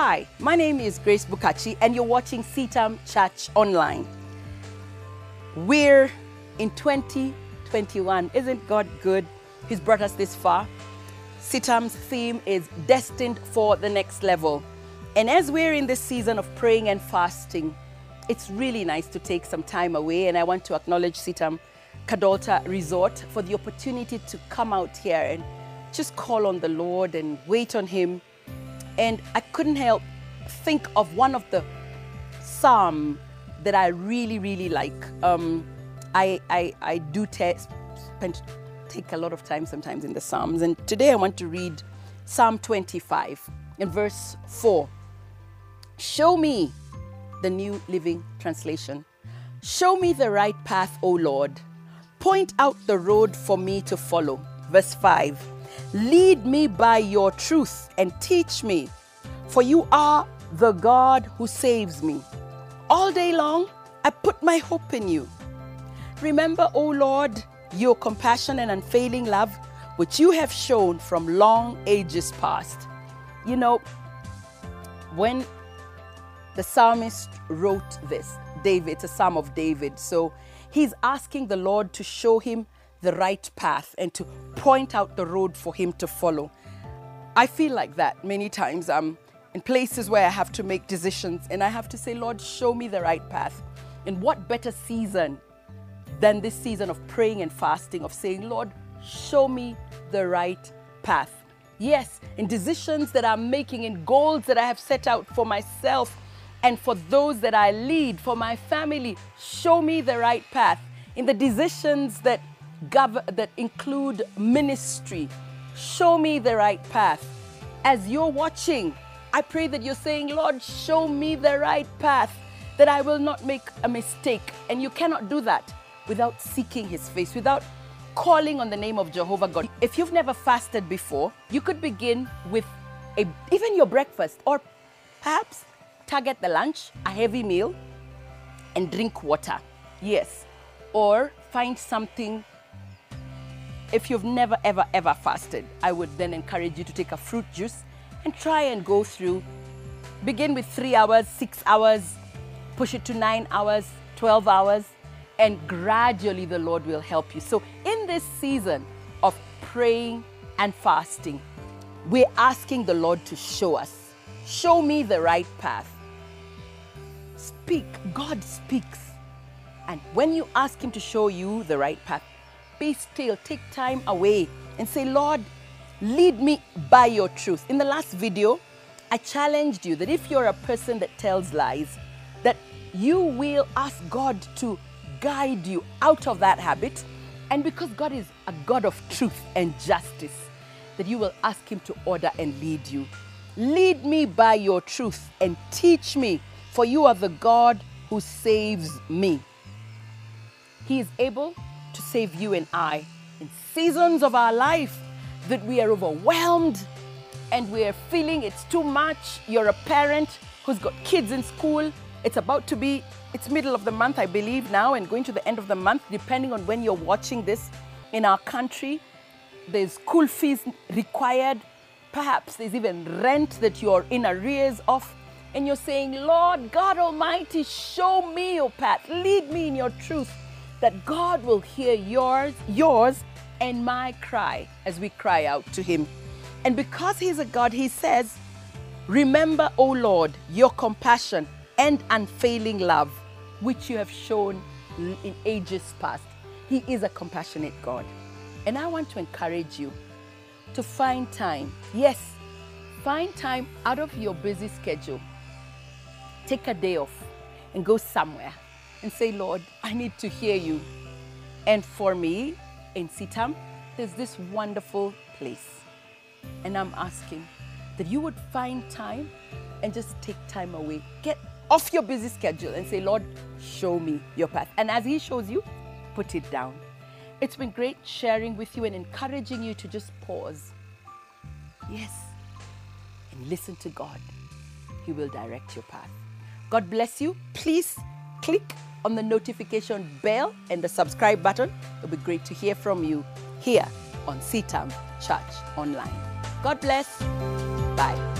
Hi, my name is Grace Bukachi, and you're watching CETAM Church Online. We're in 2021. Isn't God good? He's brought us this far. CETAM's theme is Destined for the Next Level. And as we're in this season of praying and fasting, it's really nice to take some time away. And I want to acknowledge CETAM Kadalta Resort for the opportunity to come out here and just call on the Lord and wait on Him. And I couldn't help think of one of the psalm that I really, really like. Um, I, I, I do spend, take a lot of time sometimes in the Psalms. And today I want to read Psalm 25 in verse 4. Show me the New Living Translation. Show me the right path, O Lord. Point out the road for me to follow. Verse 5 Lead me by your truth and teach me, for you are the God who saves me. All day long, I put my hope in you. Remember, O Lord, your compassion and unfailing love, which you have shown from long ages past. You know, when the psalmist wrote this, David, it's a psalm of David. So he's asking the Lord to show him the right path and to point out the road for him to follow. I feel like that many times. I'm in places where I have to make decisions and I have to say, Lord, show me the right path. And what better season than this season of praying and fasting, of saying, Lord, show me the right path. Yes, in decisions that I'm making, in goals that I have set out for myself and for those that I lead, for my family, show me the right path. In the decisions that that include ministry, show me the right path. As you're watching, I pray that you're saying, Lord, show me the right path, that I will not make a mistake. And you cannot do that without seeking His face, without calling on the name of Jehovah God. If you've never fasted before, you could begin with a, even your breakfast, or perhaps target the lunch, a heavy meal, and drink water. Yes. Or find something. If you've never, ever, ever fasted, I would then encourage you to take a fruit juice and try and go through. Begin with three hours, six hours, push it to nine hours, 12 hours, and gradually the Lord will help you. So, in this season of praying and fasting, we're asking the Lord to show us, show me the right path. Speak, God speaks. And when you ask Him to show you the right path, be still, take time away and say, Lord, lead me by your truth. In the last video, I challenged you that if you're a person that tells lies, that you will ask God to guide you out of that habit. And because God is a God of truth and justice, that you will ask Him to order and lead you. Lead me by your truth and teach me, for you are the God who saves me. He is able to save you and I in seasons of our life that we are overwhelmed and we are feeling it's too much. You're a parent who's got kids in school. It's about to be, it's middle of the month, I believe now, and going to the end of the month, depending on when you're watching this in our country. There's school fees required. Perhaps there's even rent that you're in arrears of. And you're saying, Lord God Almighty, show me your path. Lead me in your truth. That God will hear yours, yours, and my cry as we cry out to Him. And because He's a God, He says, Remember, O Lord, your compassion and unfailing love, which you have shown in ages past. He is a compassionate God. And I want to encourage you to find time. Yes, find time out of your busy schedule. Take a day off and go somewhere and say, Lord, I need to hear you. And for me, in CETAM, there's this wonderful place. And I'm asking that you would find time and just take time away. Get off your busy schedule and say, Lord, show me your path. And as He shows you, put it down. It's been great sharing with you and encouraging you to just pause. Yes. And listen to God. He will direct your path. God bless you. Please click on the notification bell and the subscribe button. It'll be great to hear from you here on CETAM Church Online. God bless. Bye.